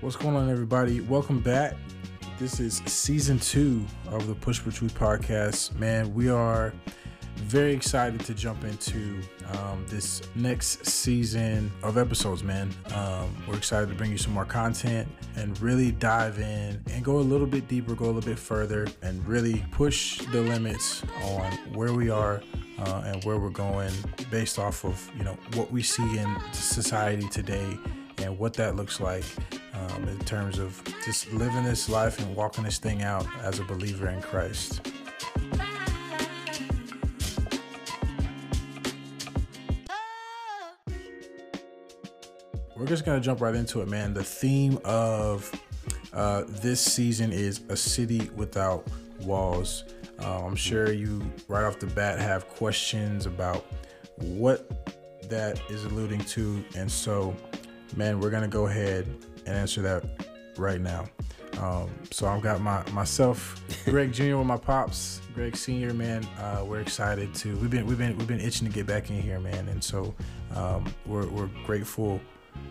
What's going on, everybody? Welcome back. This is season two of the Push for Truth podcast. Man, we are very excited to jump into um, this next season of episodes, man. Um, we're excited to bring you some more content and really dive in and go a little bit deeper, go a little bit further, and really push the limits on where we are uh, and where we're going based off of you know what we see in society today and what that looks like um, in terms of just living this life and walking this thing out as a believer in Christ. We're just gonna jump right into it, man. The theme of uh, this season is a city without walls. Uh, I'm sure you right off the bat have questions about what that is alluding to, and so, man, we're gonna go ahead and answer that right now. Um, so I've got my myself, Greg Jr. with my pops, Greg Senior. Man, uh, we're excited to. We've been we've been we've been itching to get back in here, man, and so um, we're we're grateful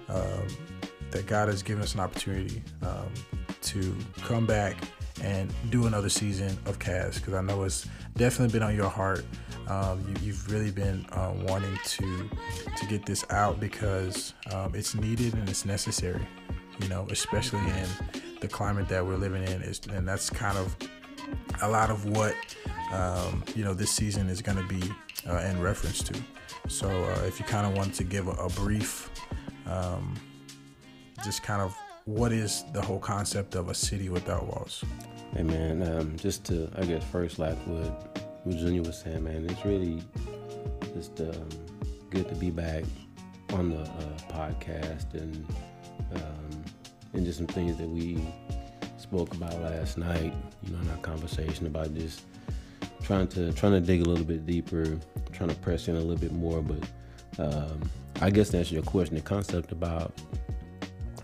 um, that God has given us an opportunity um, to come back and do another season of Cast because I know it's definitely been on your heart. Um, you, have really been uh, wanting to to get this out because um, it's needed and it's necessary. You know, especially in the climate that we're living in, is, and that's kind of a lot of what um, you know this season is going to be uh, in reference to. So, uh, if you kind of want to give a, a brief um, just kind of what is the whole concept of a city without walls? Hey man, um, just to I guess first like what Junior was saying, man, it's really just um, good to be back on the uh, podcast and um, and just some things that we spoke about last night. You know, in our conversation about just trying to trying to dig a little bit deeper, trying to press in a little bit more, but um, I guess to answer your question, the concept about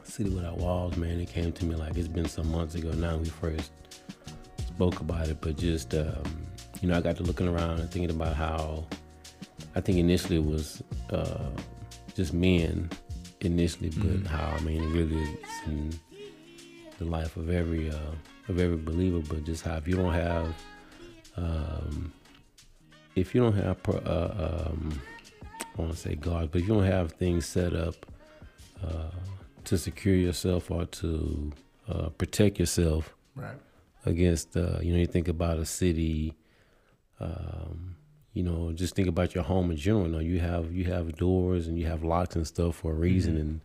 City Without Walls, man, it came to me like it's been some months ago now we first spoke about it, but just, um, you know, I got to looking around and thinking about how I think initially it was uh, just men initially, but mm-hmm. how, I mean, it really is in the life of every, uh, of every believer, but just how if you don't have, um, if you don't have, uh, um, I want to say God, but if you don't have things set up uh, to secure yourself or to uh, protect yourself right. against, uh, you know, you think about a city, um, you know, just think about your home in general. You know, you have you have doors and you have locks and stuff for a reason, mm-hmm. and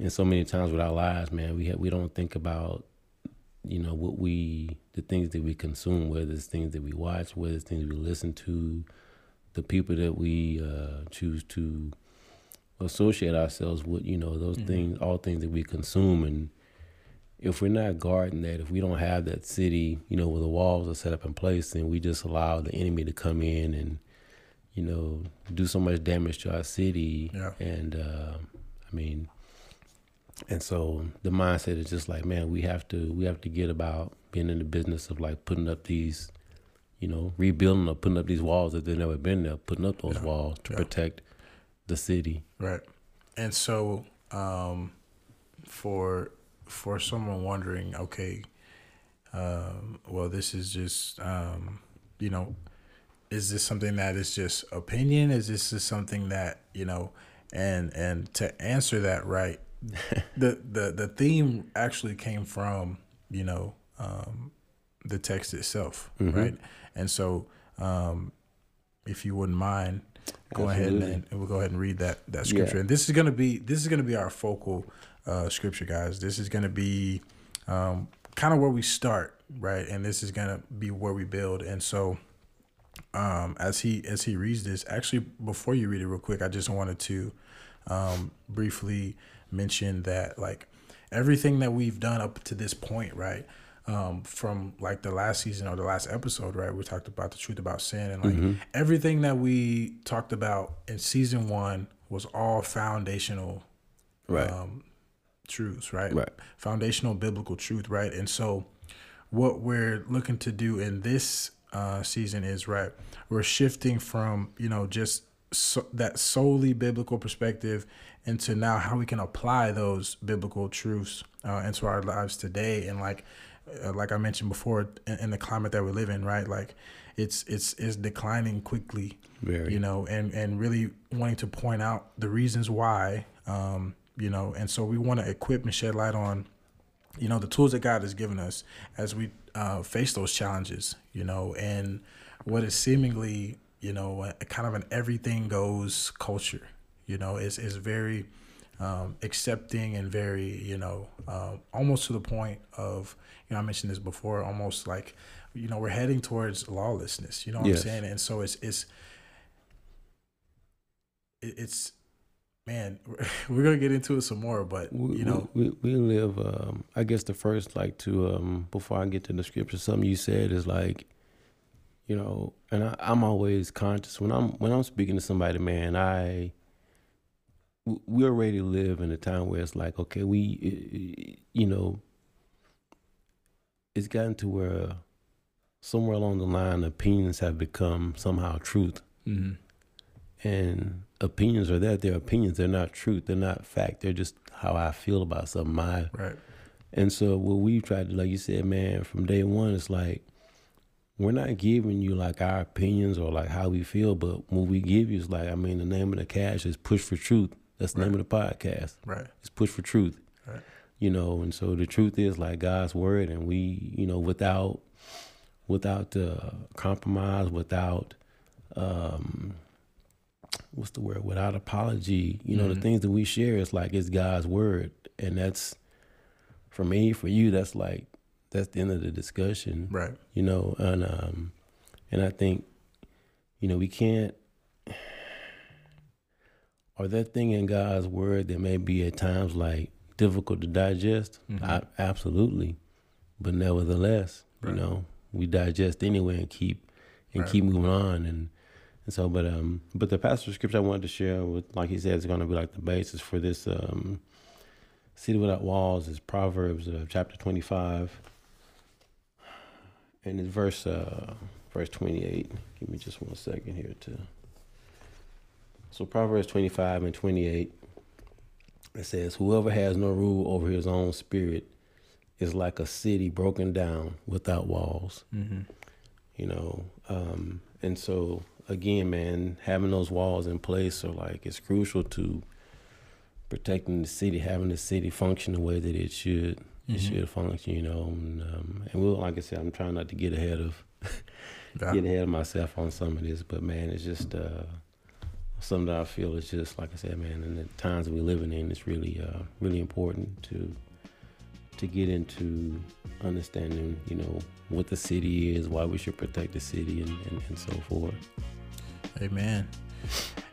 and so many times with our lives, man, we have, we don't think about you know what we the things that we consume, whether it's things that we watch, whether it's things we listen to, the people that we uh, choose to associate ourselves with, you know, those mm-hmm. things, all things that we consume. And if we're not guarding that, if we don't have that city, you know, where the walls are set up in place, then we just allow the enemy to come in and, you know, do so much damage to our city. Yeah. And, uh, I mean, and so the mindset is just like, man, we have to, we have to get about being in the business of like putting up these you know, rebuilding or putting up these walls that they've never been there, putting up those yeah. walls to yeah. protect the city. Right. And so, um, for for someone wondering, okay, um, well, this is just, um, you know, is this something that is just opinion? Is this just something that you know? And and to answer that right, the the the theme actually came from you know um, the text itself, mm-hmm. right? And so, um, if you wouldn't mind, go Absolutely. ahead and, and, we'll go ahead and read that that scripture. Yeah. And this is gonna be this is gonna be our focal uh, scripture, guys. This is gonna be um, kind of where we start, right? And this is gonna be where we build. And so, um, as he as he reads this, actually, before you read it, real quick, I just wanted to um, briefly mention that like everything that we've done up to this point, right? um, from like the last season or the last episode, right? We talked about the truth about sin and like mm-hmm. everything that we talked about in season one was all foundational, right? Um, truths, right? Right. Foundational biblical truth, right? And so, what we're looking to do in this uh, season is right. We're shifting from you know just so, that solely biblical perspective into now how we can apply those biblical truths uh, into our lives today. And like, uh, like I mentioned before, in, in, the climate that we live in, right? Like, it's it's it's declining quickly. Very. You know, and and really wanting to point out the reasons why. Um, you know, and so we want to equip and shed light on, you know, the tools that God has given us as we uh, face those challenges. You know, and what is seemingly, you know, a, kind of an everything goes culture. You know, is is very um, accepting and very, you know, uh, almost to the point of, you know, I mentioned this before, almost like, you know, we're heading towards lawlessness. You know what yes. I'm saying? And so it's it's it's man, we're gonna get into it some more, but you know, we we, we live. Um, I guess the first like to um, before I get to the scripture, something you said is like you know, and I, I'm always conscious when I'm when I'm speaking to somebody, man. I we already live in a time where it's like, okay, we, you know, it's gotten to where somewhere along the line, opinions have become somehow truth, mm-hmm. And opinions are that they're opinions. They're not truth. They're not fact. They're just how I feel about something. My right. And so what we've tried to, like you said, man, from day one, it's like we're not giving you like our opinions or like how we feel, but what we give you is like, I mean, the name of the cash is push for truth. That's the right. name of the podcast. Right. It's push for truth. Right. You know, and so the truth is like God's word, and we, you know, without without the compromise, without um, what's the word? Without apology, you know, mm-hmm. the things that we share is like it's God's word, and that's for me, for you, that's like that's the end of the discussion, right? You know, and um, and I think, you know, we can't. Or that thing in God's word that may be at times like difficult to digest, mm-hmm. I, absolutely, but nevertheless, right. you know, we digest anyway and keep and right. keep moving on and and so but um but the passage scripture I wanted to share with like he said is going to be like the basis for this um city without walls is Proverbs uh, chapter 25 and it's verse uh, verse 28. Give me just one second here to. So Proverbs 25 and 28. It says, "Whoever has no rule over his own spirit is like a city broken down without walls." Mm-hmm. You know, um, and so again, man, having those walls in place are like it's crucial to protecting the city, having the city function the way that it should mm-hmm. it should function, you know. And, um, and we'll, like I said, I'm trying not to get ahead of yeah. get ahead of myself on some of this, but man, it's just uh, something that I feel is just like I said, man. In the times that we're living in, it's really uh, really important to to get into understanding, you know, what the city is, why we should protect the city, and, and, and so forth. Amen.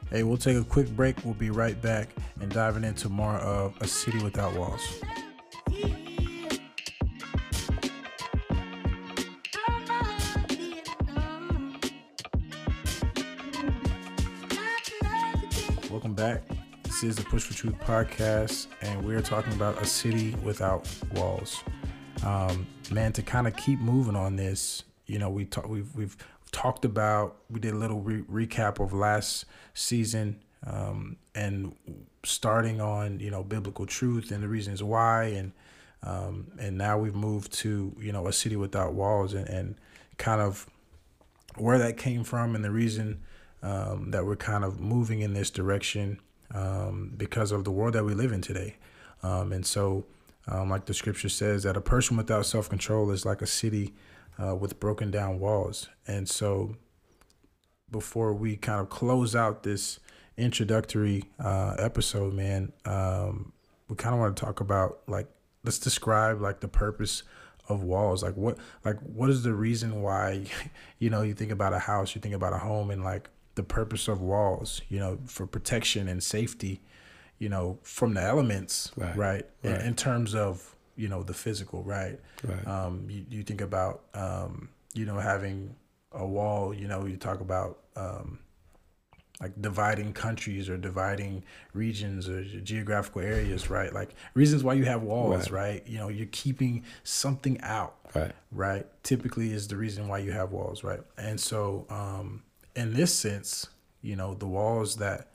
Hey, we'll take a quick break. We'll be right back and diving into more of A City Without Walls. Is the Push for Truth podcast, and we're talking about a city without walls. Um, man, to kind of keep moving on this, you know, we talk, we've we've talked about, we did a little re- recap of last season, um, and starting on you know biblical truth and the reasons why, and um, and now we've moved to you know a city without walls, and, and kind of where that came from and the reason um, that we're kind of moving in this direction um, because of the world that we live in today. Um, and so, um, like the scripture says, that a person without self control is like a city uh, with broken down walls. And so, before we kind of close out this introductory uh, episode, man, um, we kind of want to talk about like let's describe like the purpose of walls like what like what is the reason why you know you think about a house you think about a home and like the purpose of walls, you know, for protection and safety, you know, from the elements, right? right? right. In, in, terms of, you know, the physical, right? Right. Um, you, you think about, um, you know, having a wall, you know, you talk about, um, like dividing countries or dividing regions or geographical areas, right? Like reasons why you have walls, right? right? You know, you're keeping something out, right? Right. Typically is the reason why you have walls, right? And so, um, in this sense, you know, the walls that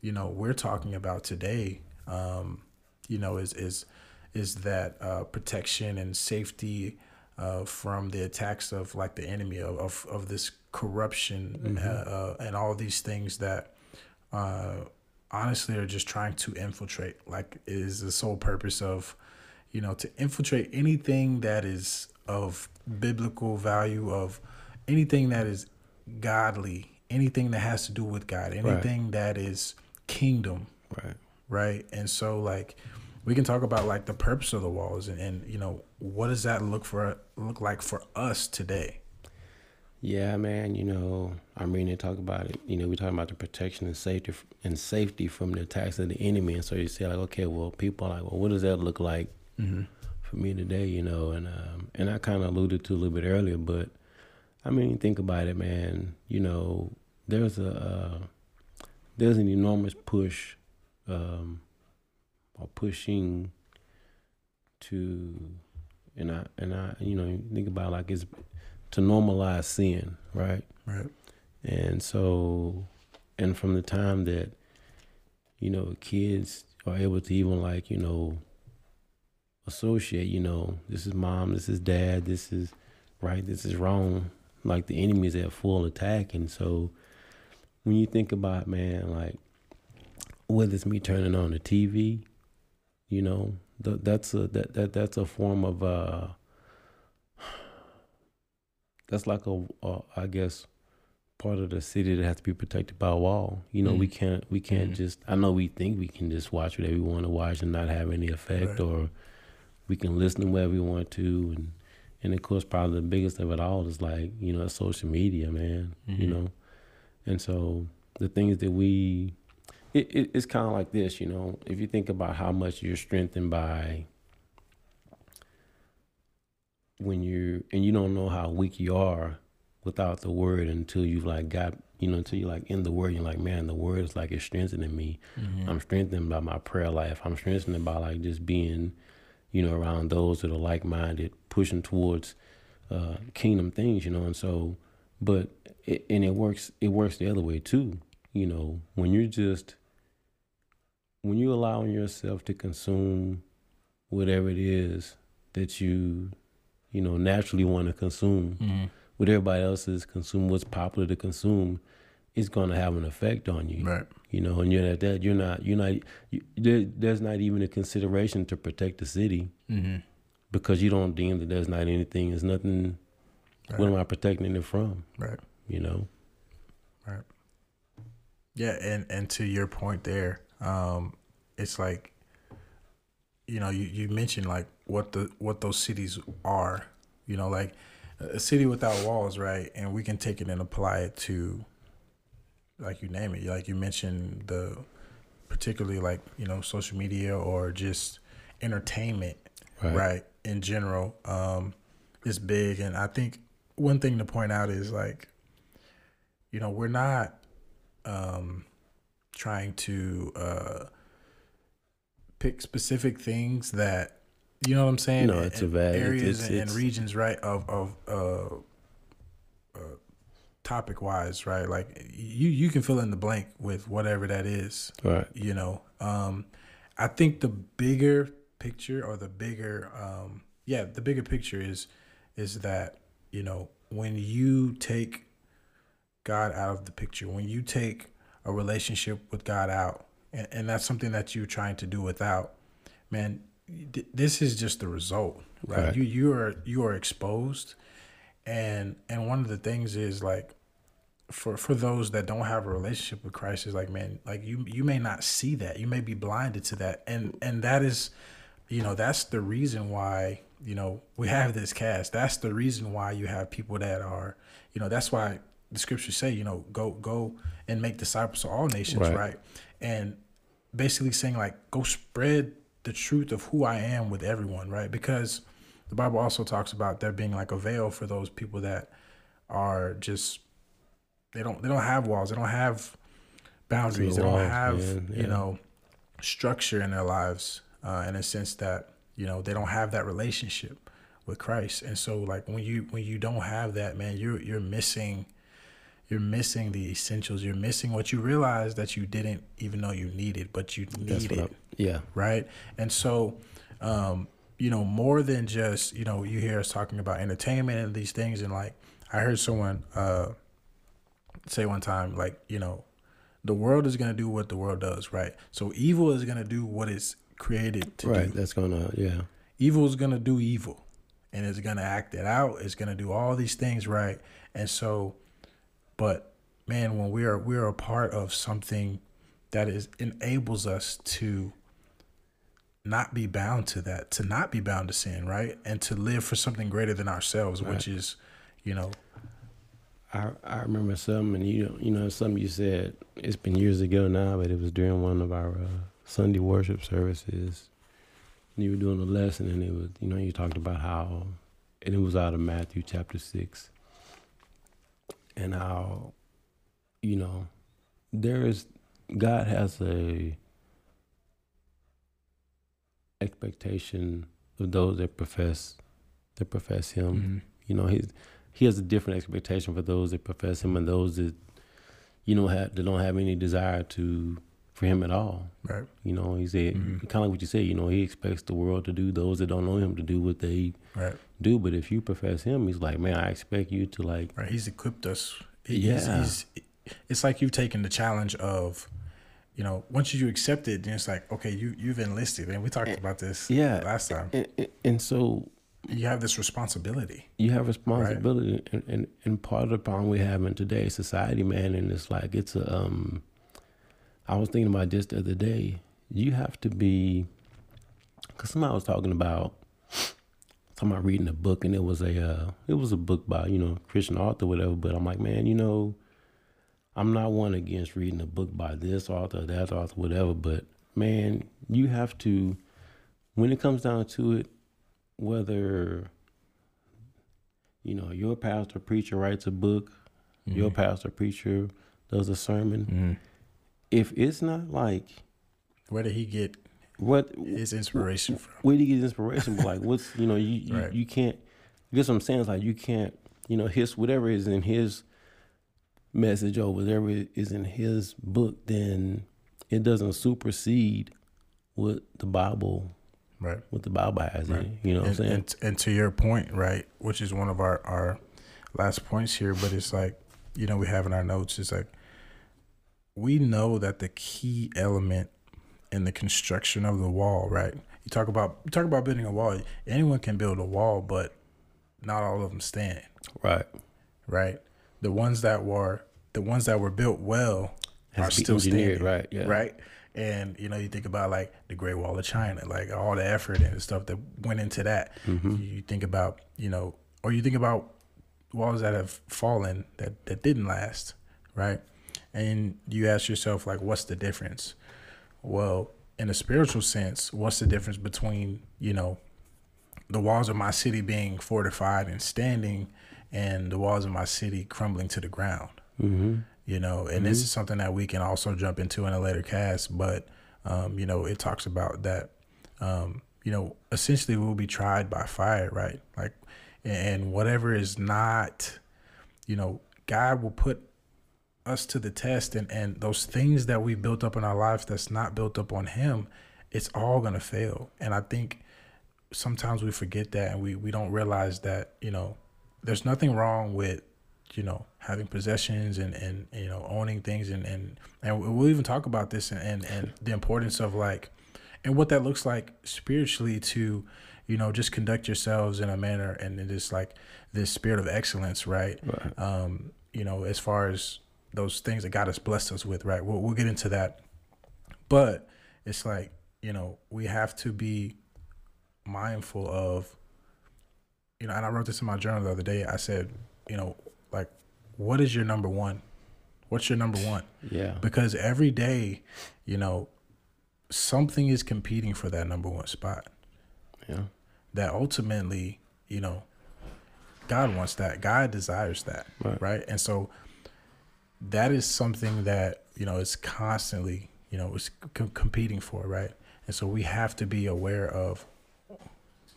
you know we're talking about today um, you know is is is that uh, protection and safety uh, from the attacks of like the enemy of of, of this corruption mm-hmm. uh, uh and all these things that uh, honestly are just trying to infiltrate like is the sole purpose of you know to infiltrate anything that is of biblical value of anything that is godly anything that has to do with god anything right. that is kingdom right. right? And so like we can talk about like the purpose of the walls and, and you know what does that look for look like for us today? Yeah man you know I'm reading they talk about it. You know we talking about the protection and safety and safety from the attacks of the enemy. And so you say like okay well people are like well what does that look like mm-hmm. for me today you know? And um and i kind of alluded to a little bit earlier but i mean think about it man you know there's a uh, there's an enormous push um, or pushing to and I and I you know think about it like it's to normalize sin, right? Right. And so and from the time that you know kids are able to even like you know associate you know this is mom this is dad this is right this is wrong like the enemy is at full attack and so when you think about man like whether it's me turning on the TV, you know, th- that's a that, that that's a form of uh that's like a, a I guess part of the city that has to be protected by a wall. You know, mm we can't we can't mm just I know we think we can just watch whatever we want to watch and not have any effect right. or we can listen to wherever we want to and and of course probably the biggest of it all is like, you know, social media, man. Mm-hmm. You know. And so the things that we it, it, it's kind of like this, you know. If you think about how much you're strengthened by when you're, and you don't know how weak you are without the word until you've like got you know until you're like in the word you're like man the word is like it's strengthening me mm-hmm. i'm strengthened by my prayer life i'm strengthened by like just being you know around those that are like-minded pushing towards uh, kingdom things you know and so but it, and it works it works the other way too you know when you're just when you're allowing yourself to consume whatever it is that you you know naturally want to consume mm-hmm. what everybody else is consume what's popular to consume it's going to have an effect on you right you know and you're at that you're not you're not you, there, there's not even a consideration to protect the city. Mm-hmm. because you don't deem that there's not anything there's nothing right. what am i protecting it from? Right. You know? Right. Yeah and and to your point there um, it's like you know you, you mentioned like what the what those cities are you know like a city without walls right and we can take it and apply it to like you name it like you mentioned the particularly like you know social media or just entertainment right, right in general um is big and i think one thing to point out is like you know we're not um trying to uh, pick specific things that you know what I'm saying. No, it's a bad areas it's, and, regions, right? Of of uh, uh, topic wise, right? Like you you can fill in the blank with whatever that is, right? You know, um, I think the bigger picture or the bigger, um, yeah, the bigger picture is is that you know when you take God out of the picture, when you take a relationship with God out, and, and that's something that you're trying to do without, man, th- this is just the result, right? right? You you are you are exposed, and and one of the things is like, for for those that don't have a relationship with Christ, is like, man, like you you may not see that, you may be blinded to that, and and that is, you know, that's the reason why you know we have this cast. That's the reason why you have people that are, you know, that's why the scriptures say, you know, go go and make disciples of all nations, right? right? And basically saying like, go spread the truth of who I am with everyone, right? Because the Bible also talks about there being like a veil for those people that are just they don't they don't have walls, they don't have boundaries, they don't have yeah. you know structure in their lives uh, in a sense that you know they don't have that relationship with Christ, and so like when you when you don't have that, man, you're you're missing you're missing the essentials. You're missing what you realize that you didn't even know you needed, but you need. I'm, yeah. right? And so, um, you know, more than just you know, you hear us talking about entertainment and these things, and like I heard someone uh, say one time, like you know, the world is gonna do what the world does, right? So evil is gonna do what it's created to Right. do. That's gonna yeah. Evil is gonna do evil, and it's gonna act it out. It's gonna do all these things, right? And so, but man, when we are we are a part of something that is enables us to not be bound to that, to not be bound to sin, right? And to live for something greater than ourselves, which is, you know, I I remember something, and you know, you know, something you said. It's been years ago now, but it was during one of our uh, Sunday worship services. And you were doing a lesson, and it was, you know, you talked about how, and it was out of Matthew chapter six, and how, you know, there is God has a expectation of those that profess that profess Him. You know, he's he has a different expectation for those that profess him and those that you know have that don't have any desire to for him at all. right? You know, he said Mhm. kind of like what you said. You know, he expects the world to do those that don't know him to do what they Right, do. But if you profess him, he's like, man, I expect you to like, right. He's equipped us. Yeah. he's, he's, it's like you've taken the challenge of, you know, once you accept it, then it's like, okay, you you've enlisted, and we talked eh, about this yeah. last time. And, and, and so You have this responsibility. you have responsibility, and, and and part of the problem we have in today's society, man, and it's like it's a. Um, I was thinking about this the other day. You have to be, because somebody was talking about, talking about reading a book, and it was a, uh, it was a book by you know Christian author, whatever. But I'm like, man, you know, I'm not one against reading a book by this author, that author, whatever. But man, you have to, when it comes down to it, whether you know your pastor preacher writes a book, your pastor preacher does a sermon. Mm-hmm. If it's not like Where did he get what his inspiration from? where do you get inspiration? But like what's you know you you, Right. you can't. I guess what I'm saying is like you can't you know his whatever is in his message or whatever is in his book, then it doesn't supersede what the Bible Right. what the Bible in Right. it. You know what I'm and, saying? and, and to your point, right, which is one of our, our last points here, but it's like, you know, we have in our notes, it's like, we know that the key element in the construction of the wall, right? You talk about you talk about building a wall. Anyone can build a wall, but not all of them stand, right. right? The ones that were the ones that were built well Has are still standing, right, yeah. Right. And you know, you think about like the Great Wall of China, like all the effort and the stuff that went into that. Mm-hmm. You think about, you know, or you think about walls that have fallen that that didn't last, right? And you ask yourself, like, what's the difference? Well, in a spiritual sense, what's the difference between, you know, the walls of my city being fortified and standing and the walls of my city crumbling to the ground? Mm-hmm. You know and this is something that we can also jump into in a later cast but um, you know it talks about that um, you know essentially we'll be tried by fire right? Like and whatever is not you know god will put us to the test and and those things that we built up in our lives that's not built up on him it's all gonna fail. And i think sometimes we forget that and we we don't realize that you know there's nothing wrong with you know having possessions and and you know owning things and and and we'll even talk about this and and, and the importance of like and what that looks like spiritually to you know just conduct yourselves in a manner and it is like this spirit of excellence right, Right. um you know as far as those things that god has blessed us with right? We'll, we'll get into that. But it's like you know we have to be mindful of you know and i wrote this in my journal the other day. I said you know like what is your number one? What's your number one? Yeah. because every day you know something is competing for that number one spot. Yeah. that ultimately you know god wants that. God desires that Right. right? And so that is something that you know is constantly you know is c- competing for right? And so we have to be aware of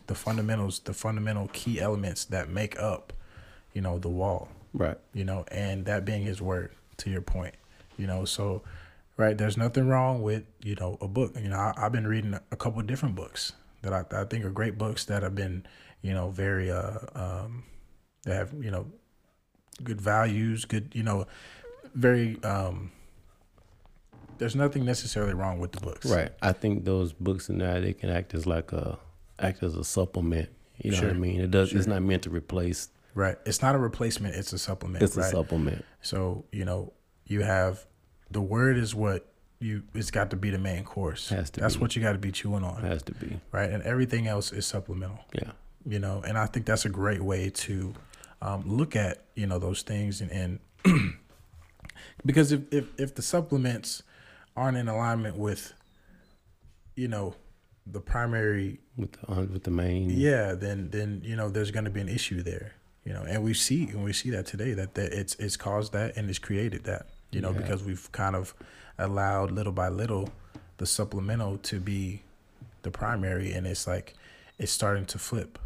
the fundamentals the fundamental key elements that make up you know the wall Right. You know, and that being His word. To your point, you know, so right, there's nothing wrong with you know a book. You know, I, have been reading a couple of different books that I, I think are great books that have been you know very uh um that have you know good values, good you know very um there's nothing necessarily wrong with the books. Right. I think those books in there they can act as like a act as a supplement. You know sure. what I mean? It does. Sure. It's not meant to replace. Right. It's not a replacement. It's a supplement. It's right? a supplement. So you know you have the word is what you. It's got to be the main course. Has to. That's be. what you got to be chewing on. Has to be. Right. And everything else is supplemental. Yeah. You know, and I think that's a great way to um, look at you know those things and, and because if, if if the supplements aren't in alignment with you know the primary with the with the main yeah then then you know there's going to be an issue there you know and we see and we see that today that, that it's it's caused that and it's created that you know yeah. because we've kind of allowed little by little the supplemental to be the primary and it's like it's starting to flip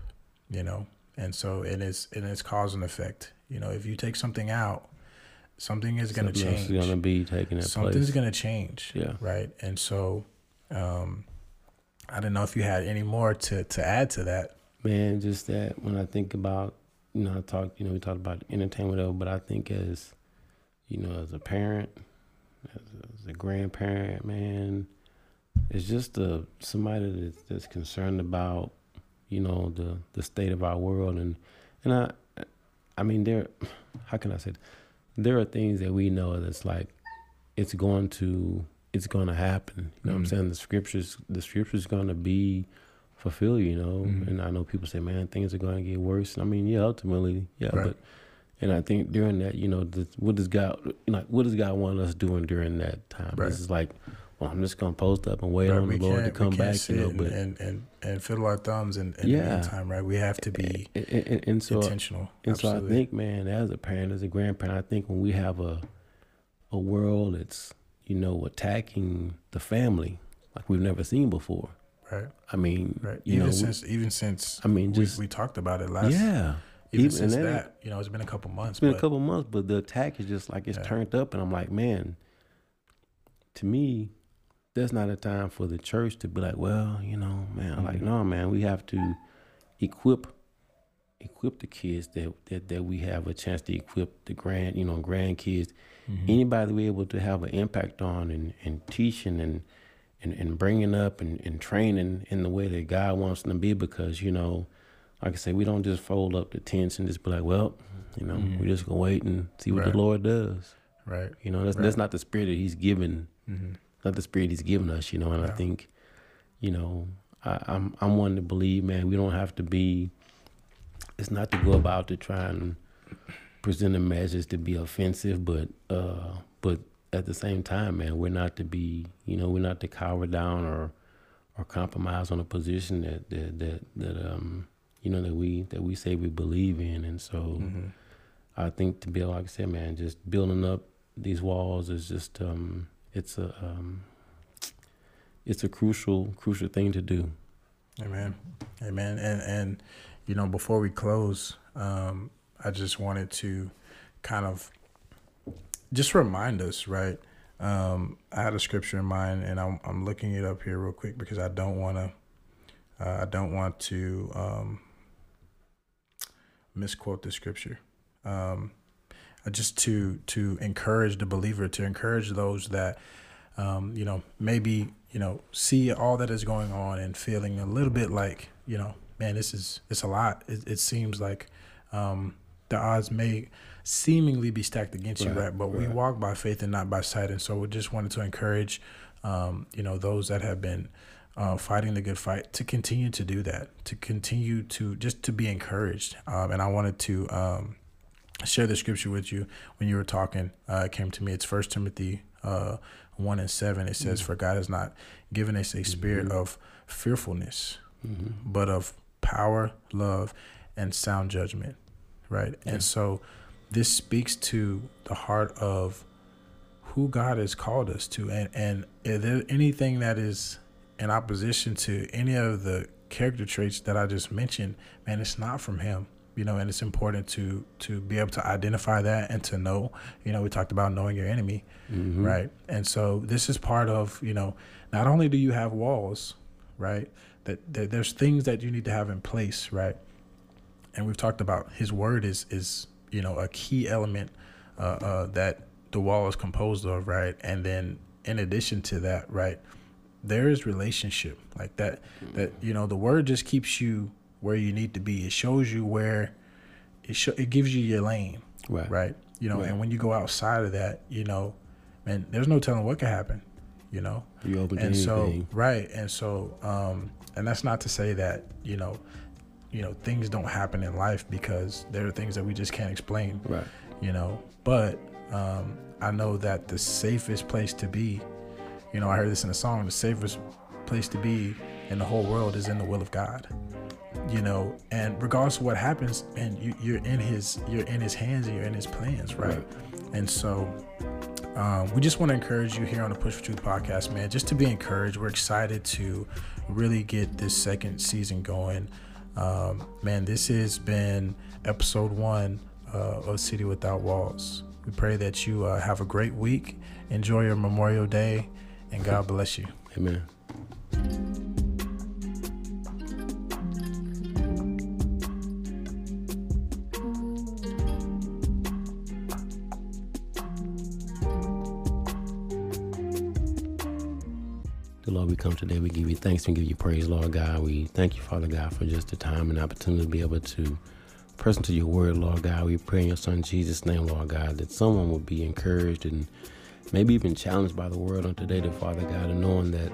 you know and so and it's and it's cause and effect you know if you take something out something is going to change. going to be taking Something's going to change. Yeah. Right. And so, um, I don't know if you had any more to to add to that. Man, just that when I think about, you know, I talked, you know, we talked about entertainment, but I think as, you know, as a parent, as a, as a grandparent, man, it's just a somebody that's, that's concerned about, you know, the the state of our world and and I, I mean, there, how can I say? It? there are things that we know that's like it's going to it's going to happen. You know mm-hmm. what I'm mm-hmm. saying? The scriptures the scriptures going to be fulfilled. You know, mm-hmm. and I know people say, man, things are going to get worse. And I mean, yeah, ultimately, yeah, right. but. And I think during that, you know, the, what does God like? What does God want us doing during that time? Right. This is like, well, I'm just gonna post up and wait right, on the Lord to come back, you know. But and and and fiddle our thumbs and, and yeah, time, right? We have to be and, and, and so, intentional. And Absolutely. so I think, man, as a parent, as a grandparent, I think when we have a a world that's you know attacking the family like we've never seen before. Right. I mean, right. even know, since we, even since I mean, just we, we talked about it last. Yeah. Even, even since that, you know, it's been a couple months. It's been but, a couple months, but the attack is just like it's yeah. turned up, and I'm like, man. To me, there's not a time for the church to be like, well, you know, man, mm-hmm. like, no, man, we have to equip equip the kids that, that that we have a chance to equip the grand, you know, grandkids, mm-hmm. anybody we able to have an impact on and, and teaching and, and, and bringing up and, and training in the way that God wants them to be because, you know, like I say, we don't just fold up the tents and just be like, well, you know, mm-hmm. we just gonna wait and see what right. the Lord does. Right. You know, that's right. that's not the spirit that He's given mm-hmm not the spirit he's given us, you know. And yeah. I think, you know, I, I'm I'm one to believe, man, we don't have to be. It's not to go about to try and present a message to be offensive, but uh, but at the same time, man, we're not to be, you know, we're not to cower down or or compromise on a position that that that, that um you know that we that we say we believe in, and so. Mm-hmm. I think to build, like I said, man, just building up these walls is just um, it's a um, it's a crucial crucial thing to do. Amen, amen. And and you know before we close, um, I just wanted to kind of just remind us, right? Um, I had a scripture in mind, and I'm I'm looking it up here real quick because I don't want to uh, I don't want to um, misquote the scripture. Um, just to to encourage the believer, to encourage those that um, you know maybe you know see all that is going on and feeling a little bit like you know man this is it's a lot. It, it seems like um, the odds may seemingly be stacked against right, you, right? But right. we walk by faith and not by sight, and so we just wanted to encourage um, you know those that have been uh, fighting the good fight to continue to do that, to continue to just to be encouraged. Um, and I wanted to um, share the scripture with you when you were talking. Uh, it came to me. It's First Timothy uh, one and seven. It says, mm-hmm. "For God has not given us a spirit mm-hmm. of fearfulness, mm-hmm. but of power, love, and sound judgment." Right, yeah. and so this speaks to the heart of who God has called us to, and and if there anything that is in opposition to any of the character traits that I just mentioned, man, it's not from Him you know, and it's important to to be able to identify that and to know. You know, we talked about knowing your enemy, Mm-hmm. right? And so this is part of you know, not only do you have walls, right? That, that there's things that you need to have in place, right? And we've talked about His Word is is you know a key element uh, uh, that the wall is composed of, right? And then in addition to that, right, there is relationship like that. That you know the Word just keeps you where you need to be. It shows you where it show, it gives you your lane, Right. right? You know, Right. and when you go outside of that, you know, man, there's no telling what could happen, you know. You open And so, right, and so, um, and that's not to say that you know, you know, things don't happen in life because there are things that we just can't explain, right. you know. But um, I know that the safest place to be, you know, I heard this in a song. The safest place to be in the whole world is in the will of God you know and regardless of what happens and you, you're in his you're in his hands and you're in his plans right, and so um, we just want to encourage you here on the push for truth podcast man just to be encouraged we're excited to really get this second season going um, man this has been episode one uh, of city without walls. We pray that you uh, have a great week. Enjoy your memorial day and god bless you. Amen. We come today. We give you thanks and give you praise, Lord God. We thank you, Father God, for just the time and opportunity to be able to present to your word, Lord God. We pray in your Son Jesus' name, Lord God, that someone would be encouraged and maybe even challenged by the word on today, dear Father God, and knowing that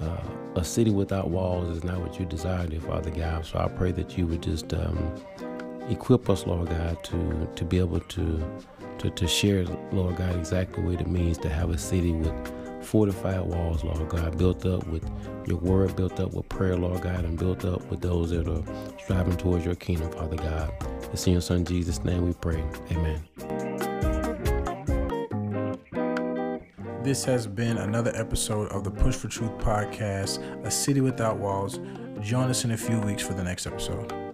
uh, a city without walls is not what you desire, dear Father God. So I pray that you would just um, equip us, Lord God, to to be able to, to to share, Lord God, exactly what it means to have a city with fortified walls, Lord God, built up with your word, built up with prayer, Lord God, and built up with those that are striving towards your kingdom, Father God. It's in your Son Jesus' name we pray. Amen. This has been another episode of the Push for Truth podcast, A City Without Walls. Join us in a few weeks for the next episode.